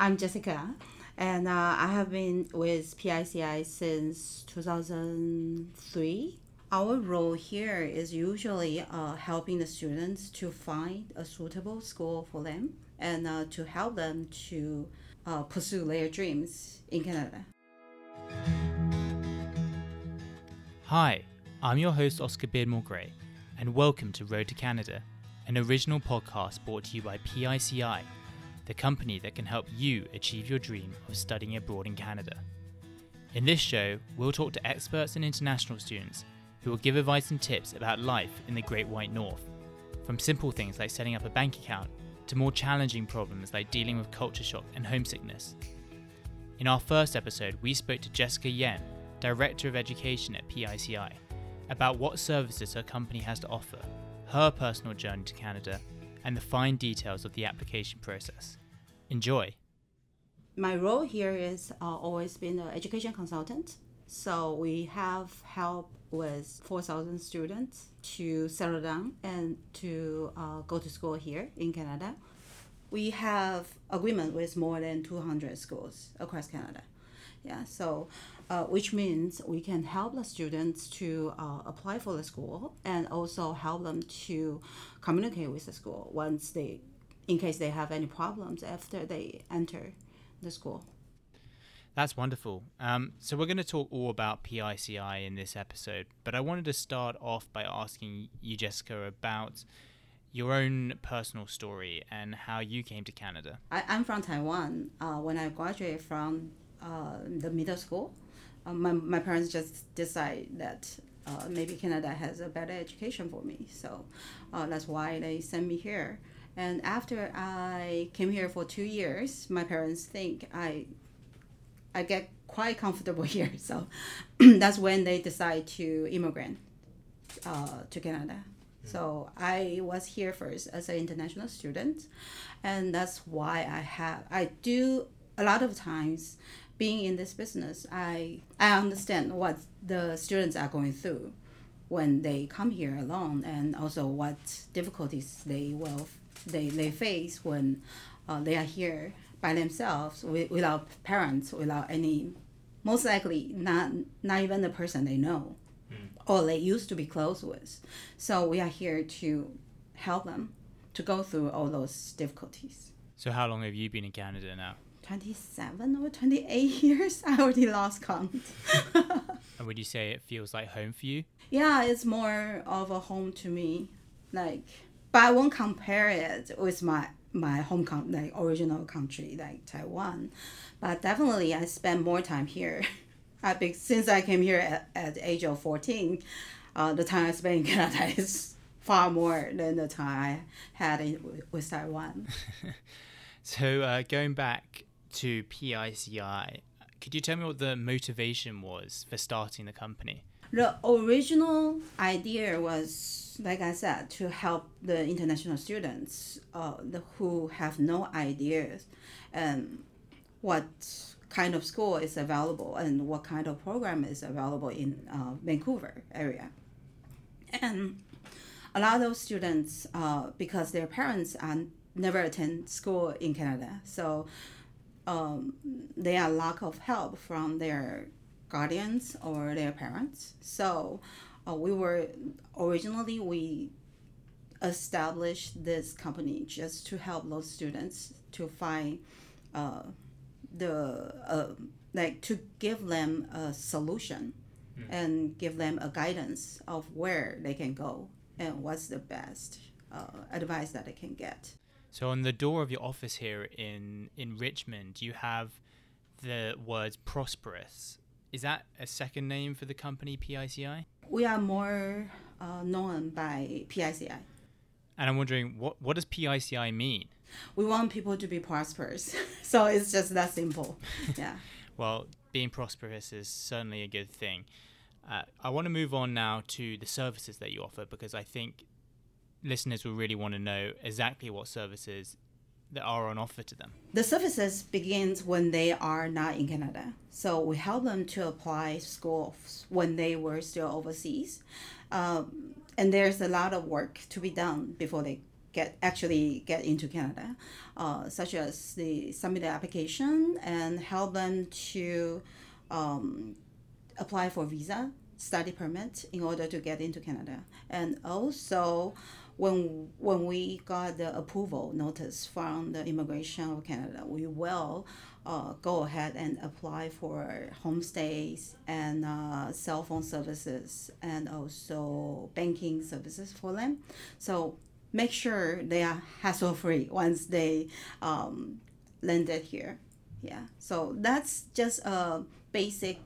I'm Jessica, and uh, I have been with PICI since 2003. Our role here is usually uh, helping the students to find a suitable school for them and uh, to help them to uh, pursue their dreams in Canada. Hi, I'm your host Oscar Beardmore Gray, and welcome to Road to Canada, an original podcast brought to you by PICI the company that can help you achieve your dream of studying abroad in Canada. In this show, we'll talk to experts and international students who will give advice and tips about life in the Great White North, from simple things like setting up a bank account to more challenging problems like dealing with culture shock and homesickness. In our first episode, we spoke to Jessica Yen, Director of Education at PICI, about what services her company has to offer, her personal journey to Canada, and the fine details of the application process. Enjoy. My role here is uh, always been an education consultant. So we have help with 4,000 students to settle down and to uh, go to school here in Canada. We have agreement with more than 200 schools across Canada. Yeah, so uh, which means we can help the students to uh, apply for the school and also help them to communicate with the school once they, in case they have any problems after they enter the school. That's wonderful. Um, so we're going to talk all about PICI in this episode, but I wanted to start off by asking you, Jessica, about your own personal story and how you came to Canada. I, am from Taiwan. Uh, when I graduated from uh, the middle school, uh, my, my parents just decided that uh, maybe Canada has a better education for me. So uh, that's why they sent me here. And after I came here for two years, my parents think I I get quite comfortable here. So that's when they decide to immigrate uh, to Canada. So I was here first as an international student, and that's why I have I do a lot of times being in this business, I I understand what the students are going through when they come here alone, and also what difficulties they will they, they face when uh, they are here by themselves with, without parents, without any, most likely not not even the person they know, mm. or they used to be close with. So we are here to help them to go through all those difficulties. So how long have you been in Canada now? 27 or 28 years. I already lost count. and would you say it feels like home for you? Yeah, it's more of a home to me. Like, but I won't compare it with my my home com- like original country like Taiwan. But definitely, I spend more time here. I be, since I came here at, at the age of 14, uh, the time I spent in Canada is far more than the time I had in, with Taiwan. so uh, going back to PICI. Could you tell me what the motivation was for starting the company? The original idea was, like I said, to help the international students uh, the, who have no ideas and what kind of school is available and what kind of program is available in uh, Vancouver area. And a lot of those students, uh, because their parents are never attend school in Canada, so um, they are lack of help from their guardians or their parents. So uh, we were originally we established this company just to help those students to find uh, the uh, like to give them a solution mm. and give them a guidance of where they can go and what's the best uh, advice that they can get. So on the door of your office here in in Richmond, you have the words prosperous. Is that a second name for the company PICI? We are more uh, known by PICI. And I'm wondering what what does PICI mean? We want people to be prosperous. so it's just that simple. Yeah. well, being prosperous is certainly a good thing. Uh, I want to move on now to the services that you offer because I think listeners will really want to know exactly what services that are on offer to them? The services begins when they are not in Canada. So we help them to apply schools when they were still overseas. Um, and there's a lot of work to be done before they get actually get into Canada, uh, such as the submit the application and help them to um, apply for visa, study permit in order to get into Canada, and also when when we got the approval notice from the immigration of Canada, we will uh, go ahead and apply for homestays and uh, cell phone services and also banking services for them. So make sure they are hassle free once they um, landed here. Yeah, so that's just a basic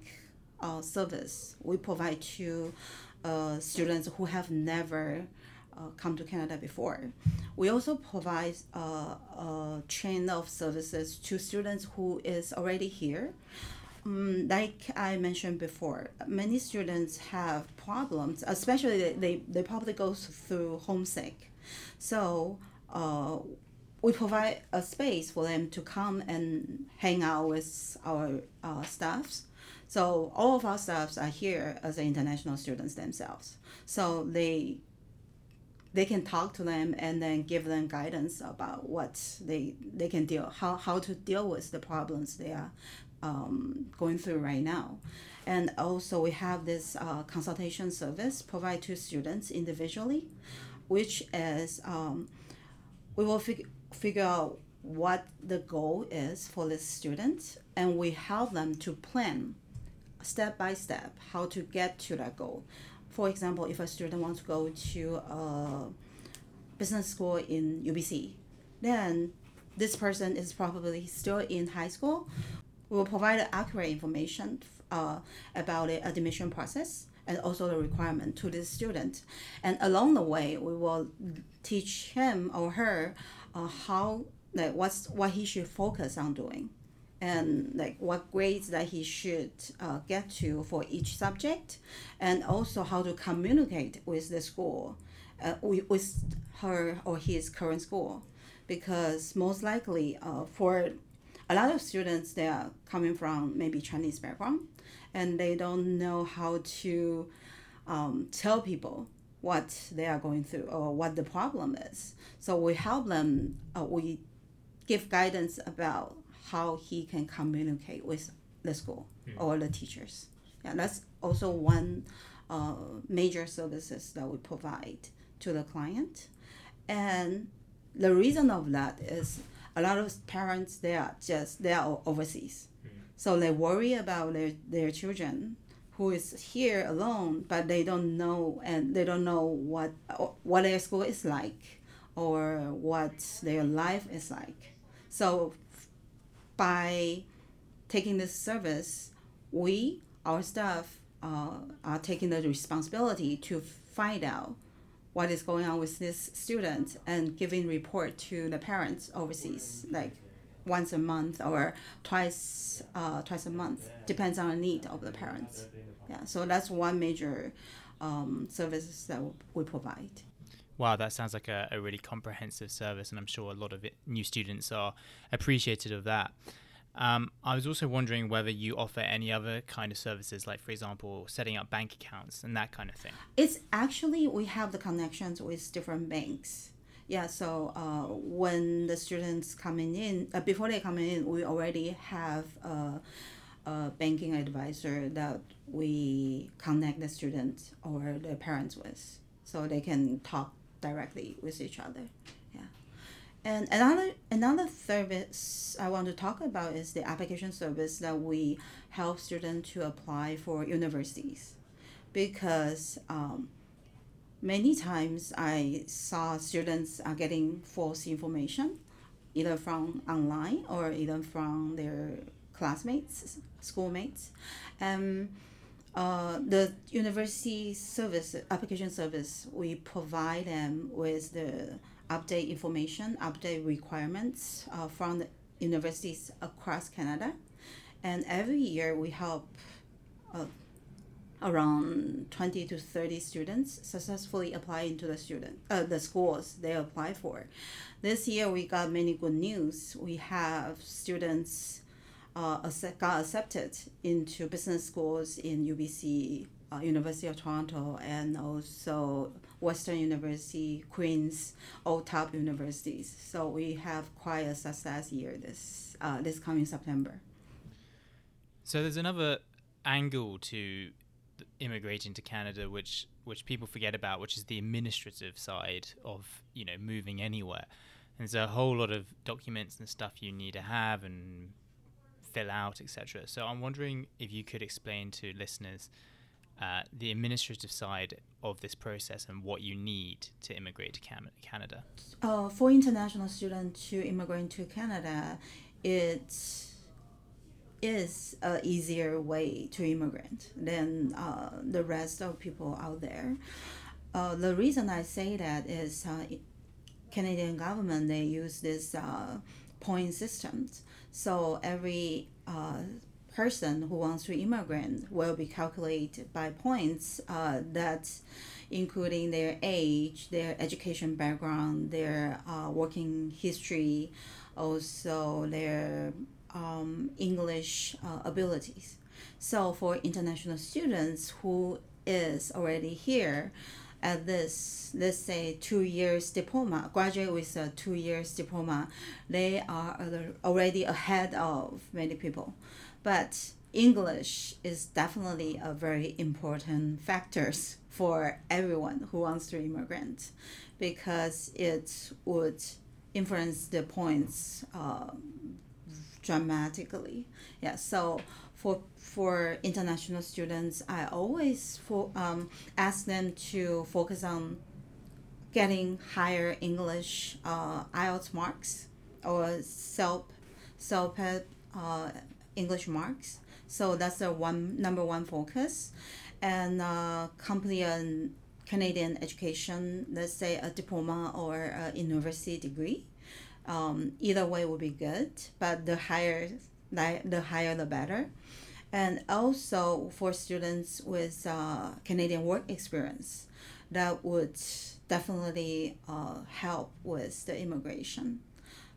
uh, service we provide to uh, students who have never uh, come to Canada before. We also provide uh, a chain of services to students who is already here. Um, like I mentioned before, many students have problems, especially they, they, they probably go through homesick. So uh, we provide a space for them to come and hang out with our uh, staffs. So all of our staffs are here as international students themselves. So they they can talk to them and then give them guidance about what they they can deal how, how to deal with the problems they are um, going through right now. And also we have this uh, consultation service provided to students individually which is um, we will fig- figure out what the goal is for the student and we help them to plan step by step how to get to that goal for example, if a student wants to go to a business school in UBC, then this person is probably still in high school. We will provide accurate information uh, about the admission process and also the requirement to the student. And along the way, we will teach him or her uh, how like what's what he should focus on doing and like what grades that he should uh, get to for each subject and also how to communicate with the school uh, with her or his current school. Because most likely uh, for a lot of students they are coming from maybe chinese background and they don't know how to um, tell people what they are going through or what the problem is. So we help them uh, we give guidance about how he can communicate with the school mm. or the teachers. Yeah, that's also one uh, major services that we provide to the client. And the reason of that is a lot of parents they are just they are overseas. Mm. So they worry about their, their children who is here alone, but they don't know and they don't know what what their school is like or what their life is like. So by taking this service, we, our staff, uh, are taking the responsibility to find out what is going on with this student and giving report to the parents overseas, like once a month or twice uh, twice a month, depends on the need of the parents. Yeah, so that's one major um, service that we provide. Wow, that sounds like a, a really comprehensive service, and I'm sure a lot of it, new students are appreciative of that. Um, I was also wondering whether you offer any other kind of services, like, for example, setting up bank accounts and that kind of thing. It's actually, we have the connections with different banks. Yeah, so uh, when the students coming in, uh, before they come in, we already have a, a banking advisor that we connect the students or the parents with so they can talk directly with each other. Yeah. And another another service I want to talk about is the application service that we help students to apply for universities, because um, many times I saw students are getting false information, either from online or even from their classmates, schoolmates, and uh, the university service application service we provide them with the update information update requirements uh, from the universities across canada. And every year we help uh, around 20 to 30 students successfully apply into the student uh, the schools they apply for. This year we got many good news. We have students uh, got accepted into business schools in UBC, uh, University of Toronto and also Western University, Queens, all top universities. So we have quite a success year this uh, this coming September. So there's another angle to immigrating to Canada, which which people forget about, which is the administrative side of you know moving anywhere. And there's a whole lot of documents and stuff you need to have and fill out, etc. So I'm wondering if you could explain to listeners uh, the administrative side of this process and what you need to immigrate to Canada. Uh, for international students to immigrate to Canada, it is a easier way to immigrant than uh, the rest of people out there. Uh, the reason I say that is uh, Canadian government they use this uh, point systems. So every uh, person who wants to immigrant will be calculated by points uh, that including their age, their education background, their uh, working history, also their um, English uh, abilities. So for international students who is already here, at this, let's say, two years diploma, graduate with a two years diploma, they are already ahead of many people. But English is definitely a very important factors for everyone who wants to immigrant because it would influence the points uh, dramatically. Yeah, so for for international students, I always for, um, ask them to focus on getting higher English uh, IELTS marks or self self uh, English marks. So that's the one number one focus, and uh, complete a Canadian education. Let's say a diploma or a university degree. Um, either way would be good, but the higher the higher the better and also for students with uh, Canadian work experience, that would definitely uh, help with the immigration.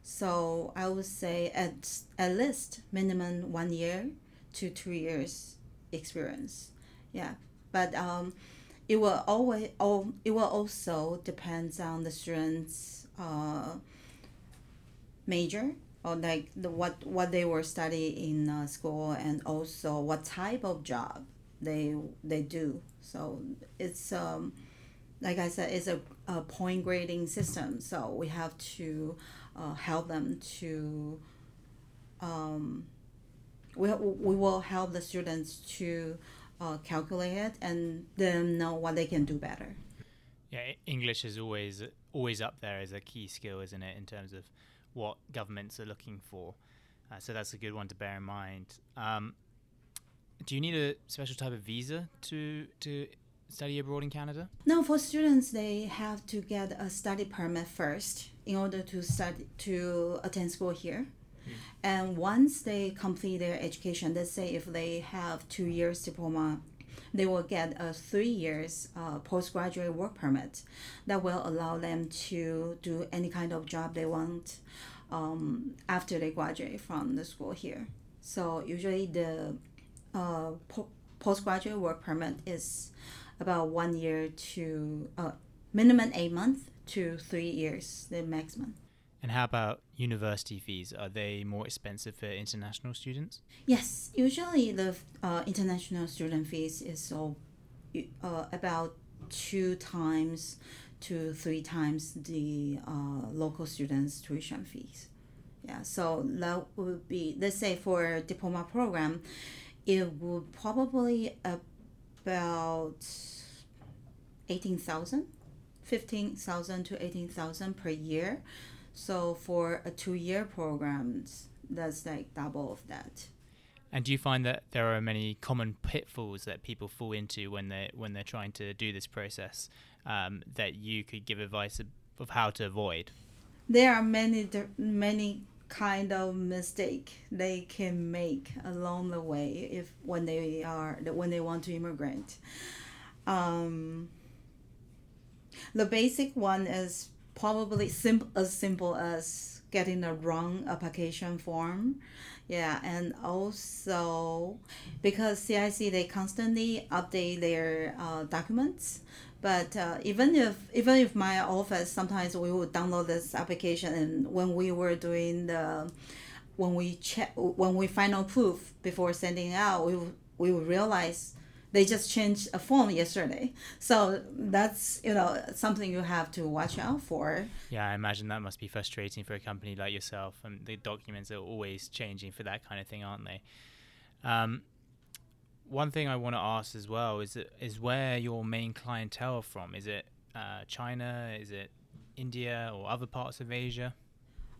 So I would say at at least minimum one year to two years experience. Yeah, but um, it will always oh, it will also depends on the student's uh, major or like the what what they were studying in uh, school and also what type of job they they do. So it's um like i said it's a, a point grading system. So we have to uh, help them to um, we, we will help the students to uh, calculate it and then know what they can do better. Yeah english is always always up there as a key skill isn't it in terms of what governments are looking for. Uh, so that's a good one to bear in mind. Um, do you need a special type of visa to to study abroad in Canada? No, for students they have to get a study permit first in order to study to attend school here. Hmm. And once they complete their education, let's say if they have two years diploma they will get a three years uh, postgraduate work permit that will allow them to do any kind of job they want um, after they graduate from the school here. So usually the uh, po- postgraduate work permit is about one year to uh, minimum eight months to three years, the maximum. And how about university fees? Are they more expensive for international students? Yes, usually the uh, international student fees is so uh, about two times to three times the uh, local students' tuition fees. Yeah, so that would be let's say for diploma program, it would probably about eighteen thousand, fifteen thousand to eighteen thousand per year so for a two-year programs, that's like double of that. And do you find that there are many common pitfalls that people fall into when they when they're trying to do this process um, that you could give advice of, of how to avoid? There are many many kind of mistake they can make along the way if when they are when they want to immigrate. Um, the basic one is probably sim- as simple as getting the wrong application form. Yeah, and also because CIC they constantly update their uh, documents. But uh, even if even if my office sometimes we would download this application and when we were doing the when we check when we final proof before sending out we we would realize they just changed a form yesterday. So that's you know something you have to watch out for. Yeah, I imagine that must be frustrating for a company like yourself, and the documents are always changing for that kind of thing, aren't they? Um, one thing I want to ask as well is is where your main clientele from? Is it uh, China? Is it India or other parts of Asia?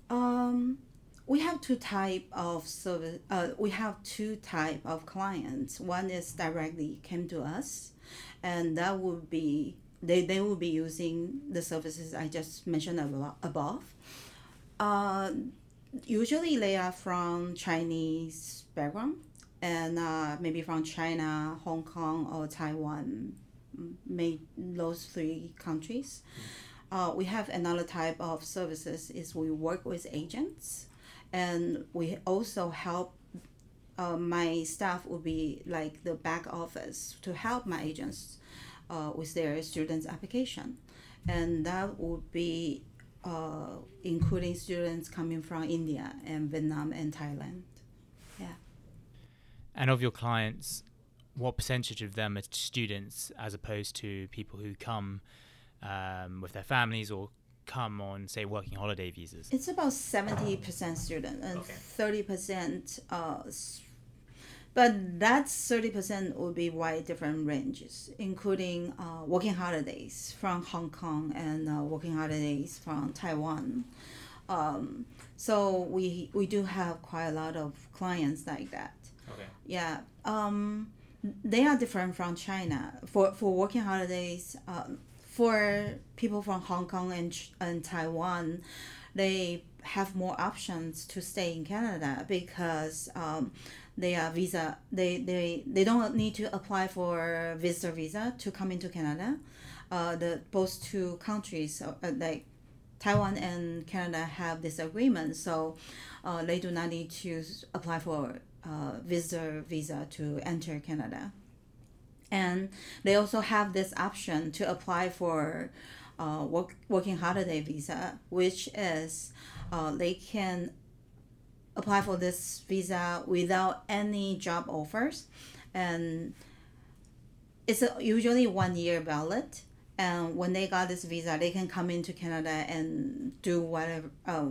Um, we have two type of service uh, we have two type of clients. One is directly came to us and that would be they, they will be using the services i just mentioned above. Uh, usually they are from chinese background and uh, maybe from china hong kong or taiwan may those three countries. Uh, we have another type of services is we work with agents and we also help uh, my staff would be like the back office to help my agents uh, with their students application. And that would be uh, including students coming from india and vietnam and thailand. Yeah. And of your clients what percentage of them are students as opposed to people who come um, with their families or come on, say, working holiday visas? It's about 70% student and okay. 30% uh, but that 30% will be wide different ranges, including uh, working holidays from Hong Kong and uh, working holidays from Taiwan. Um, so we we do have quite a lot of clients like that. Okay. Yeah. Um, they are different from China. For for working holidays, um, for people from Hong Kong and, and Taiwan, they have more options to stay in Canada because um, they are visa they, they they don't need to apply for visitor visa to come into Canada. Uh, the both two countries uh, like Taiwan and Canada have this agreement, so uh, they do not need to apply for uh, visitor visa to enter Canada and they also have this option to apply for uh, work, working holiday visa, which is uh, they can apply for this visa without any job offers, and it's a, usually one year valid. And when they got this visa, they can come into Canada and do whatever uh,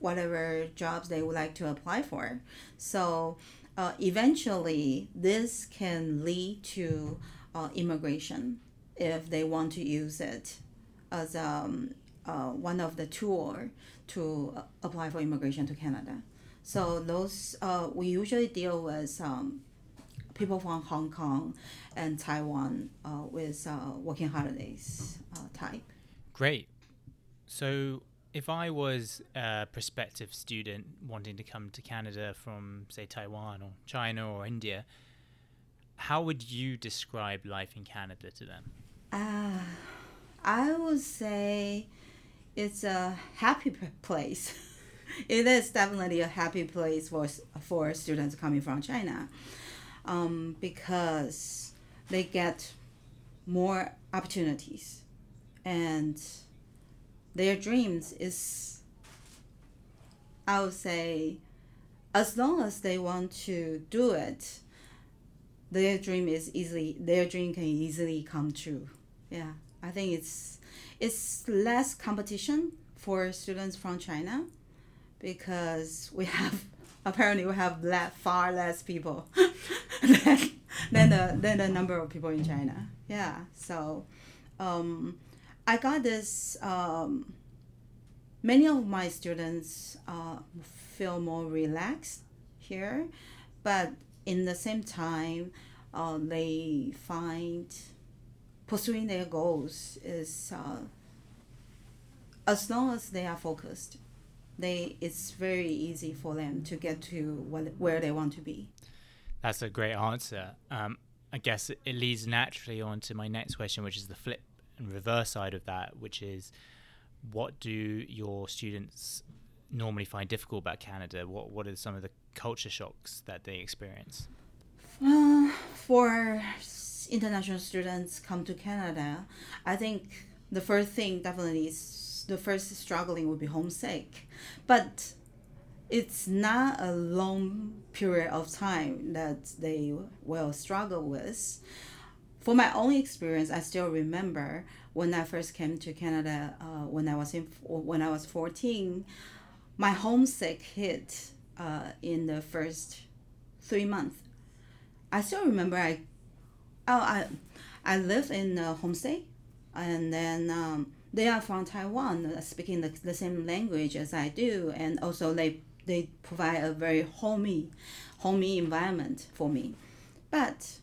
whatever jobs they would like to apply for. So uh, eventually this can lead to uh, immigration if they want to use it as um, uh, one of the tool to uh, apply for immigration to Canada. So those uh, we usually deal with um, people from Hong Kong and Taiwan uh, with working holidays type. Great. So if I was a prospective student wanting to come to Canada from, say, Taiwan or China or India, how would you describe life in Canada to them? Uh, I would say it's a happy place. it is definitely a happy place for, for students coming from China um, because they get more opportunities and their dreams is I would say as long as they want to do it, their dream is easily their dream can easily come true. Yeah. I think it's it's less competition for students from China because we have apparently we have less, far less people than, than the than the number of people in China. Yeah. So um, I got this. Um, many of my students uh, feel more relaxed here, but in the same time, uh, they find pursuing their goals is uh, as long as they are focused, they it's very easy for them to get to what, where they want to be. That's a great answer. Um, I guess it leads naturally on to my next question, which is the flip reverse side of that, which is what do your students normally find difficult about Canada? What What are some of the culture shocks that they experience? Uh, for international students come to Canada, I think the first thing definitely is the first struggling would be homesick, but it's not a long period of time that they will struggle with. For my own experience, I still remember when I first came to Canada uh, when I was in when I was fourteen, my homesick hit uh, in the first three months. I still remember I, oh I, I lived in a homestay, and then um, they are from Taiwan, uh, speaking the, the same language as I do, and also they they provide a very homey, homey environment for me, but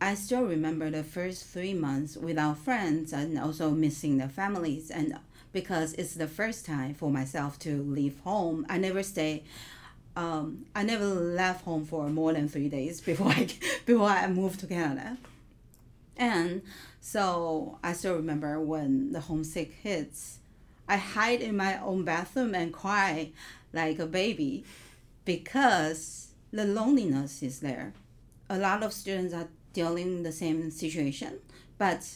I still remember the first three months without friends and also missing the families and because it's the first time for myself to leave home. I never stay. Um, I never left home for more than three days before I before I moved to Canada, and so I still remember when the homesick hits. I hide in my own bathroom and cry like a baby because the loneliness is there. A lot of students are dealing the same situation, but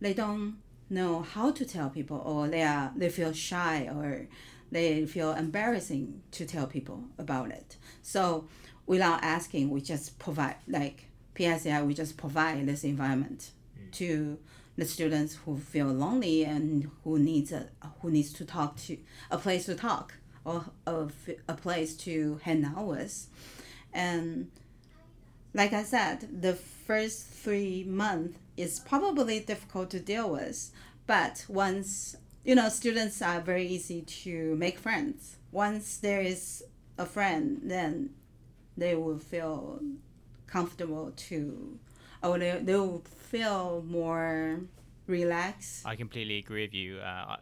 they don't know how to tell people, or they are they feel shy, or they feel embarrassing to tell people about it. So without asking, we just provide like PICI, we just provide this environment mm. to the students who feel lonely and who needs a who needs to talk to a place to talk or a, a place to hang out with, and like I said, the first three months is probably difficult to deal with, but once you know, students are very easy to make friends. Once there is a friend, then they will feel comfortable to, or they, they will feel more relaxed. I completely agree with you. Uh,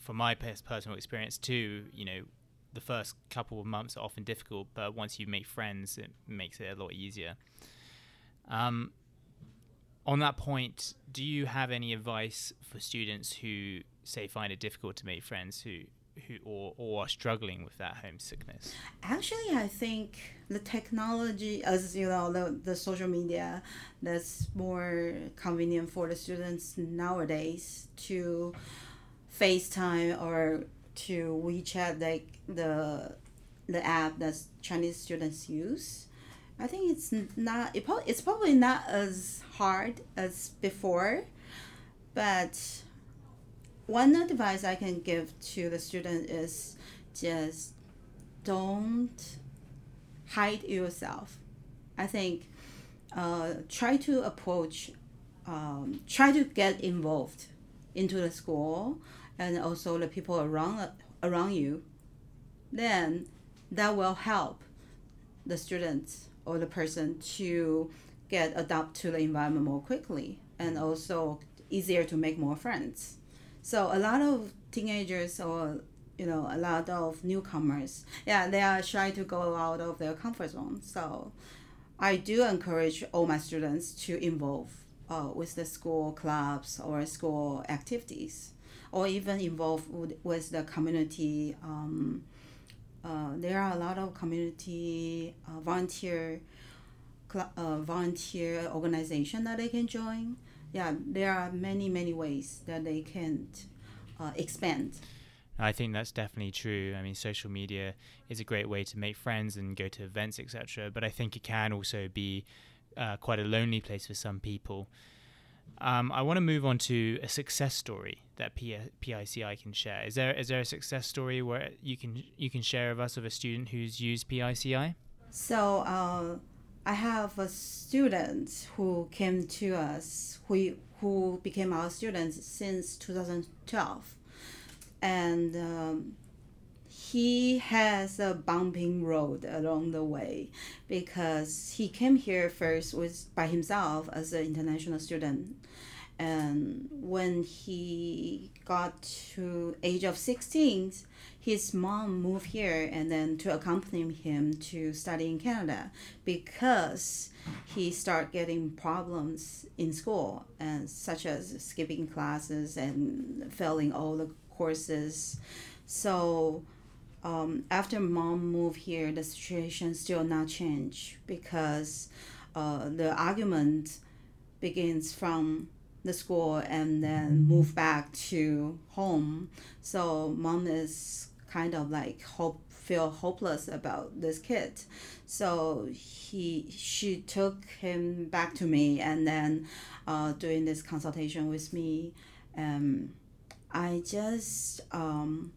from my personal experience too, you know, the first couple of months are often difficult, but once you make friends, it makes it a lot easier. Um, on that point, do you have any advice for students who say find it difficult to make friends who who or, or are struggling with that homesickness? Actually, I think the technology, as you know, the, the social media, that's more convenient for the students nowadays to FaceTime or to WeChat, like the the app that Chinese students use. I think it's not. It probably, it's probably not as hard as before, but one advice I can give to the student is just don't hide yourself. I think uh, try to approach, um, try to get involved into the school and also the people around around you. Then that will help the students or the person to get adapt to the environment more quickly and also easier to make more friends. So a lot of teenagers or you know a lot of newcomers, yeah, they are shy to go out of their comfort zone. So I do encourage all my students to involve uh, with the school clubs or school activities, or even involve with, with the community. Um, uh, there are a lot of community uh, volunteer uh, volunteer organization that they can join. Yeah, there are many many ways that they can uh, expand. I think that's definitely true. I mean, social media is a great way to make friends and go to events, etc. But I think it can also be uh, quite a lonely place for some people. Um, I want to move on to a success story that P- PICI can share. Is there is there a success story where you can you can share with us of a student who's used PICI? So uh, I have a student who came to us who who became our students since 2012, and um, he has a bumping road along the way because he came here first with by himself as an international student. And when he got to age of 16 his mom moved here and then to accompany him to study in canada because he started getting problems in school and such as skipping classes and failing all the courses. So um, after mom moved here, the situation still not change because uh, the argument begins from the school and then move back to home. So mom is kind of like hope feel hopeless about this kid. So he she took him back to me and then uh, doing this consultation with me. Um, I just um,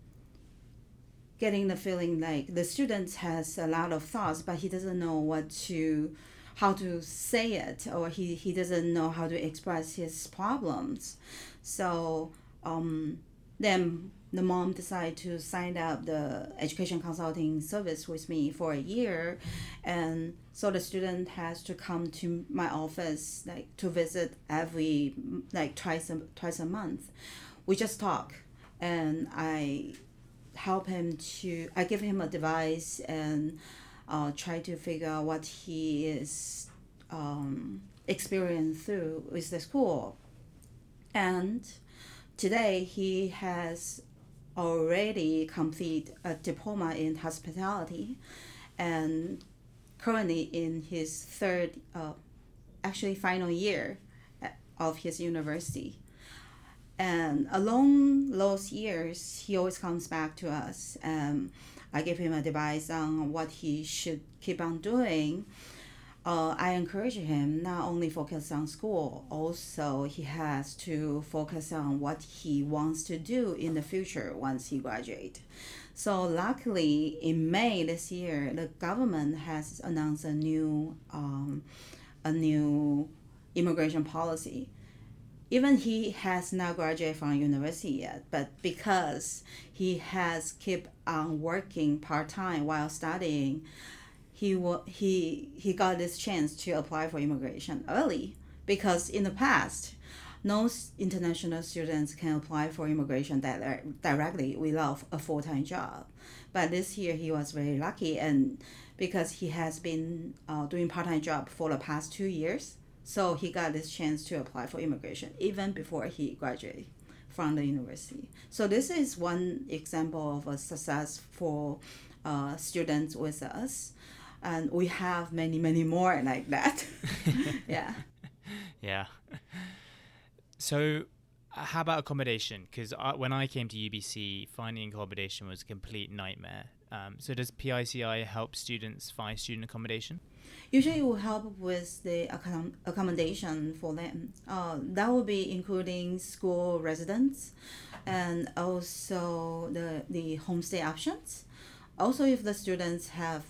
getting the feeling like the student has a lot of thoughts, but he doesn't know what to how to say it or he, he doesn't know how to express his problems. So um, then the mom decided to sign up the education consulting service with me for a year. And so the student has to come to my office like to visit every like twice a, twice a month. We just talk and i help him to i give him a device and uh, try to figure out what he is um, experiencing through with the school. And today he has already complete a diploma in hospitality and currently in his third uh, actually final year of his university and along those years he always comes back to us and i give him advice on what he should keep on doing uh, I encourage him not only focus on school, also he has to focus on what he wants to do in the future once he graduate. So luckily, in May this year, the government has announced a new um, a new immigration policy. Even he has not graduated from university yet, but because he has kept on working part time while studying, he he he got this chance to apply for immigration early. Because in the past no international students can apply for immigration di- directly without a full-time job. But this year he was very lucky and because he has been uh, doing part-time job for the past two years so he got this chance to apply for immigration even before he graduated from the university. So this is one example of a success for uh, students with us. And we have many many more like that. Yeah. Yeah. So how about accommodation? Because when i came to ubc finding accommodation was a complete nightmare. Um, so does pici help students find student accommodation usually it will help with the accommodation for them uh, that will be including school residents and also the, the homestay options also if the students have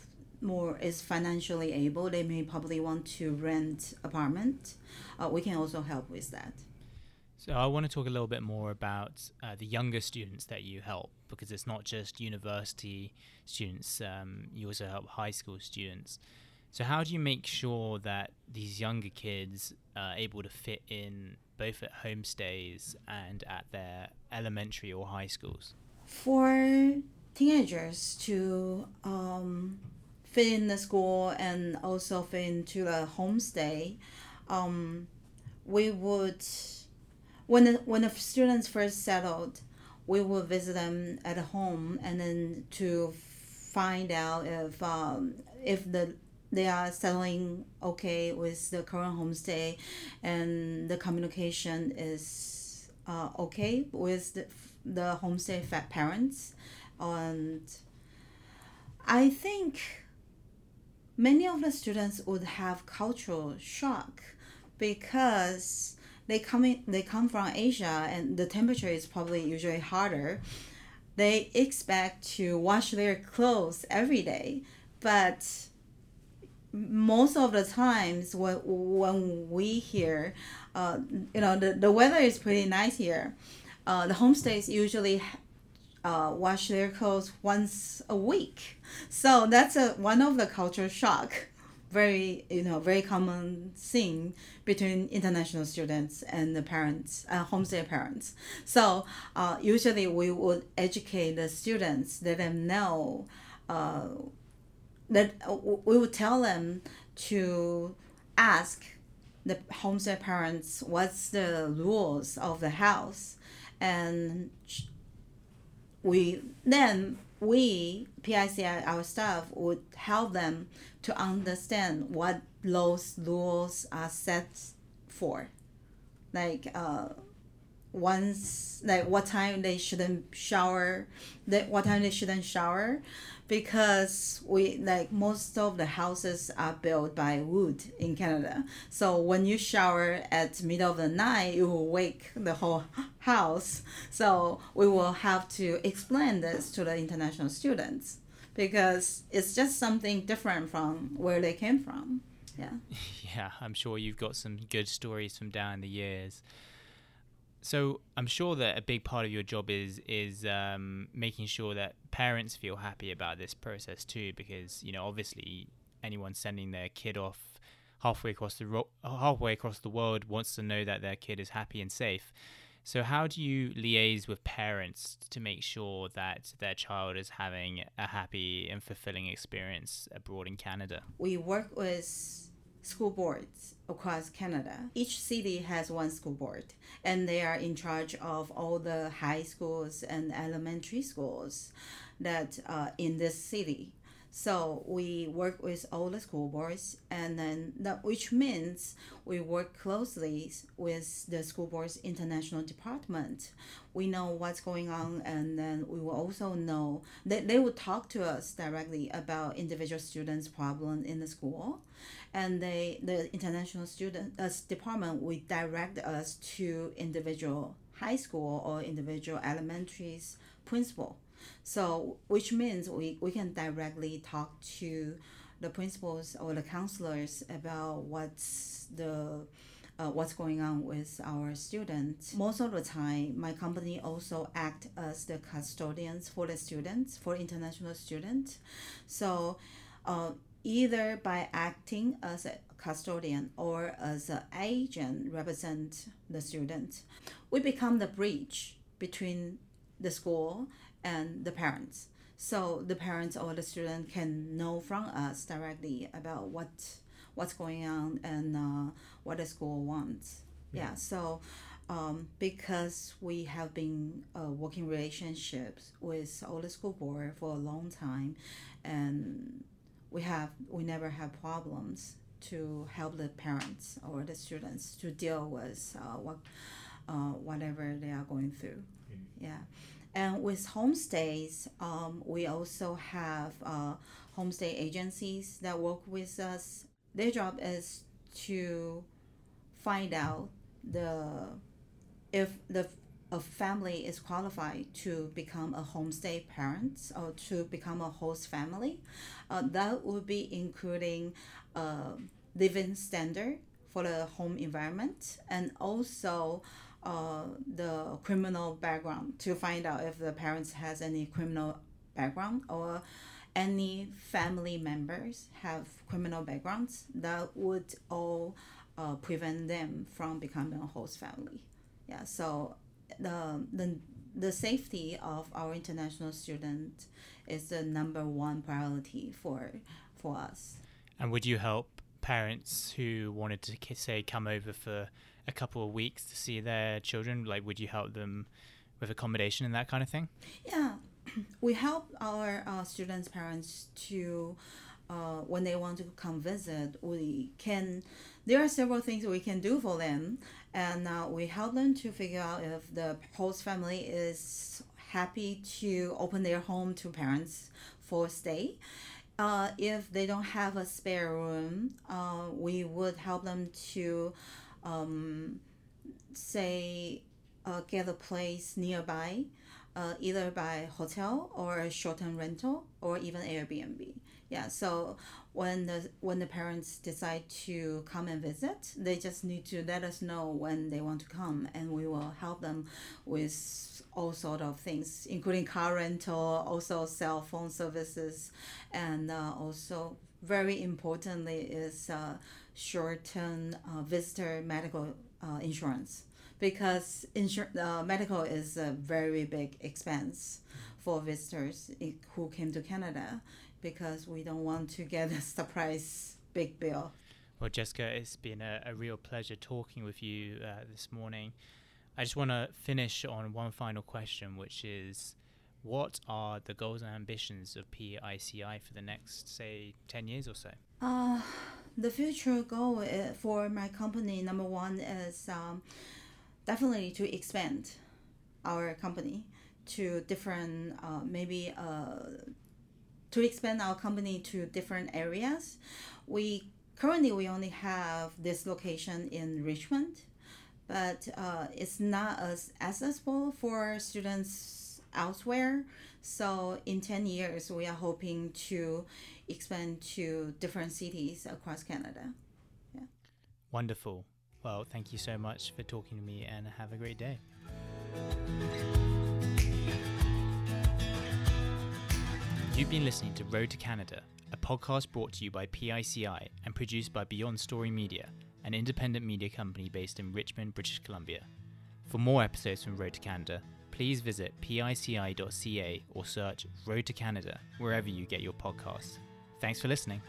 more is financially able, they may probably want to rent apartment. Uh, we can also help with that. So I want to talk a little bit more about uh, the younger students that you help because it's not just university students. Um, you also help high school students. So how do you make sure that these younger kids are able to fit in both at homestays and at their elementary or high schools? For teenagers to um, fit in the school and also fit into the homestay, um, we would when the, when the students first settled, we would visit them at home and then to find out if um, if the they are settling okay with the current homestay and the communication is uh, okay with the, the homestay parents. And I think many of the students would have cultural shock because they come in, they come from Asia and the temperature is probably usually harder. They expect to wash their clothes every day, but most of the times when, when we hear, uh, you know, the, the weather is pretty nice here. Uh, the homestays usually uh, wash their clothes once a week. So that's a one of the culture shock. Very you know very common thing between international students and the parents, uh, homestay parents. So uh, usually we would educate the students, let them know. Uh, that uh, we would tell them to ask the homestay parents what's the rules of the house? And we then we PICI our staff would help them to understand what those rules are set for, like uh, once like what time they shouldn't shower, that what time they shouldn't shower, because we like most of the houses are built by wood in Canada. So when you shower at middle of the night, you will wake the whole house. So we will have to explain this to the international students because it's just something different from where they came from. Yeah. Yeah, I'm sure you've got some good stories from down the years. So I'm sure that a big part of your job is is um, making sure that parents feel happy about this process too, because you know obviously anyone sending their kid off halfway across the ro- halfway across the world wants to know that their kid is happy and safe. So how do you liaise with parents to make sure that their child is having a happy and fulfilling experience abroad in Canada? We work with school boards across Canada. Each city has one school board, and they are in charge of all the high schools and elementary schools that uh, in this city. So we work with all the school boards, and then that which means we work closely with the school board's international department. We know what's going on, and then we will also know that they will talk to us directly about individual students' problem in the school, and they the international student uh, department will direct us to individual high school or individual elementary's principal so, which means we, we can directly talk to the principals or the counselors about what's the uh, what's going on with our students. Most of the time, my company also act as the custodians for the students, for international students. So, uh, either by acting as a custodian or as an agent represent the student, we become the bridge between the school and the parents. So the parents or the student can know from us directly about what what's going on and uh, what the school wants. Yeah. yeah so um, because we have been uh, working relationships with all the school board for a long time, and we have we never have problems to help the parents or the students to deal with uh, what uh, whatever they are going through. Mm-hmm. Yeah. And with homestays, um, we also have uh, homestay agencies that work with us. Their job is to find out the if the a family is qualified to become a homestay parent or to become a host family. Uh, that would be including uh, living standard for the home environment and also uh, the criminal background to find out if the parents has any criminal background or any family members have criminal backgrounds that would all uh, prevent them from becoming a host family yeah so the, the the safety of our international students is the number one priority for for us and would you help parents who wanted to say come over for a couple of weeks to see their children? Like, would you help them with accommodation and that kind of thing? Yeah, we help our uh, students' parents to. Uh, when they want to come visit, we can. There are several things we can do for them, and uh, we help them to figure out if the host family is happy to open their home to parents for stay. Uh, if they don't have a spare room, uh, we would help them to um, say uh, get a place nearby, uh, either by hotel or a short-term rental or even Airbnb. Yeah, so when the when the parents decide to come and visit, they just need to let us know when they want to come, and we will help them with all sort of things, including car rental, also cell phone services, and uh, also very importantly is uh, short-term uh, visitor medical uh, insurance. Because insur- uh, medical is a very big expense for visitors who came to Canada because we don't want to get a surprise big bill. Well, Jessica, it's been a, a real pleasure talking with you uh, this morning. I just want to finish on one final question, which is what are the goals and ambitions of PICI for the next, say, 10 years or so? Uh, the future goal uh, for my company, number one, is um, definitely to expand our company to different, uh, maybe uh, to expand our company to different areas. We currently we only have this location in Richmond, but uh, it's not as accessible for students elsewhere. So in 10 years, we are hoping to expand to different cities across Canada. Yeah. Wonderful. Well, thank you so much for talking to me and have a great day. You've been listening to Road to Canada, a podcast brought to you by PICI and produced by Beyond Story Media, an independent media company based in Richmond, British Columbia. For more episodes from Road to Canada, please visit pici.ca or search Road to Canada wherever you get your podcasts. Thanks for listening.